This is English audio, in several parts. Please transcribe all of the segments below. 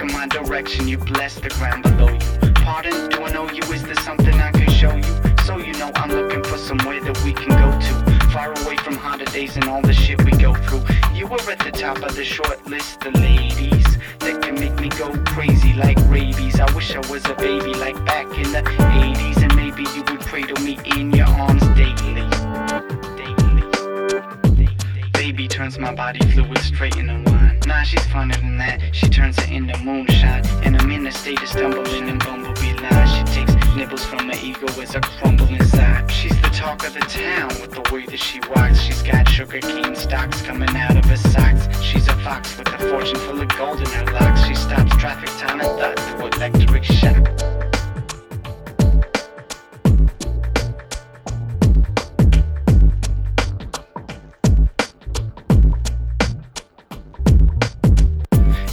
my direction, you bless the ground below you. Pardon, do I know you? Is there something I can show you? So you know I'm looking for somewhere that we can go to. Far away from harder days and all the shit we go through. You were at the top of the short list, the ladies that can make me go crazy like rabies. I wish I was a baby like back in the 80s, my body fluid straight into wine. Nah, she's funner than that. She turns it into moonshine. And I'm in a state of stumbling and bumblebee lines. She takes nibbles from my ego as I crumble inside. She's the talk of the town with the way that she walks. She's got sugar cane stalks coming out of her socks. She's a fox with a fortune full of gold in her locks. She stops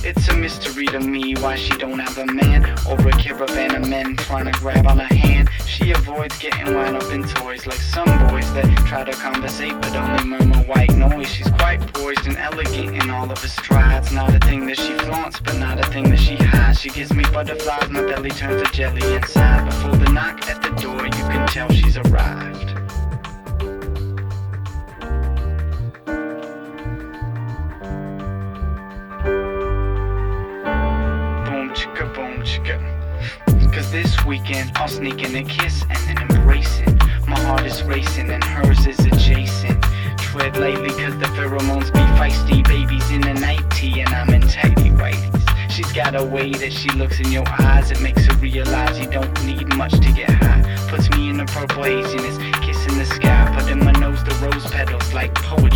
It's a mystery to me why she don't have a man or a caravan of men trying to grab on her hand. She avoids getting wound up in toys like some boys that try to conversate but only murmur white noise. She's quite poised and elegant in all of her strides. Not a thing that she flaunts, but not a thing that she hides. She gives me butterflies, my belly turns to jelly inside. Before the knock at the door, you can tell she's arrived. Cause this weekend I'll sneak in a kiss and then embracing. My heart is racing and hers is adjacent. Tread lightly cause the pheromones be feisty. Babies in a nightie and I'm in tighty whities. She's got a way that she looks in your eyes. It makes her realize you don't need much to get high. Puts me in a purple haziness, kissing the sky. Put in my nose the rose petals like poetry,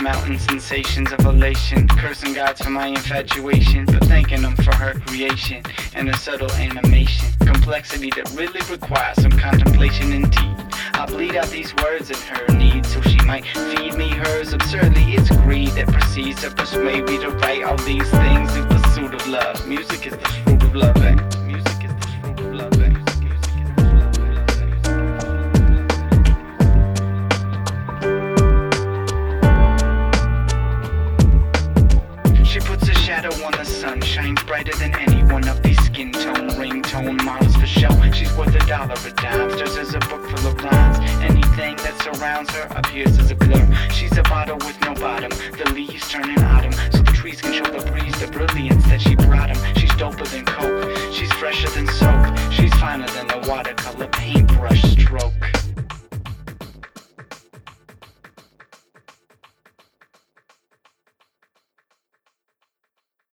mountain sensations of elation. Cursing God for my infatuation, but thanking Him for her creation and her subtle animation. Complexity that really requires some contemplation indeed. I bleed out these words in her need so she might feed me hers. Absurdly, it's greed that proceeds to persuade me to write all these things in pursuit of love. Music is the shadow on the sun, shines brighter than any one of these skin tone, ringtone models for show. She's worth a dollar a dime, stirs as a book full of lines. Anything that surrounds her appears as a blur. She's a bottle with no bottom, the leaves turn in autumn, so the trees can show the breeze the brilliance that she brought 'em. She's doper than coke, she's fresher than soap, she's finer than a watercolor paintbrush stroke.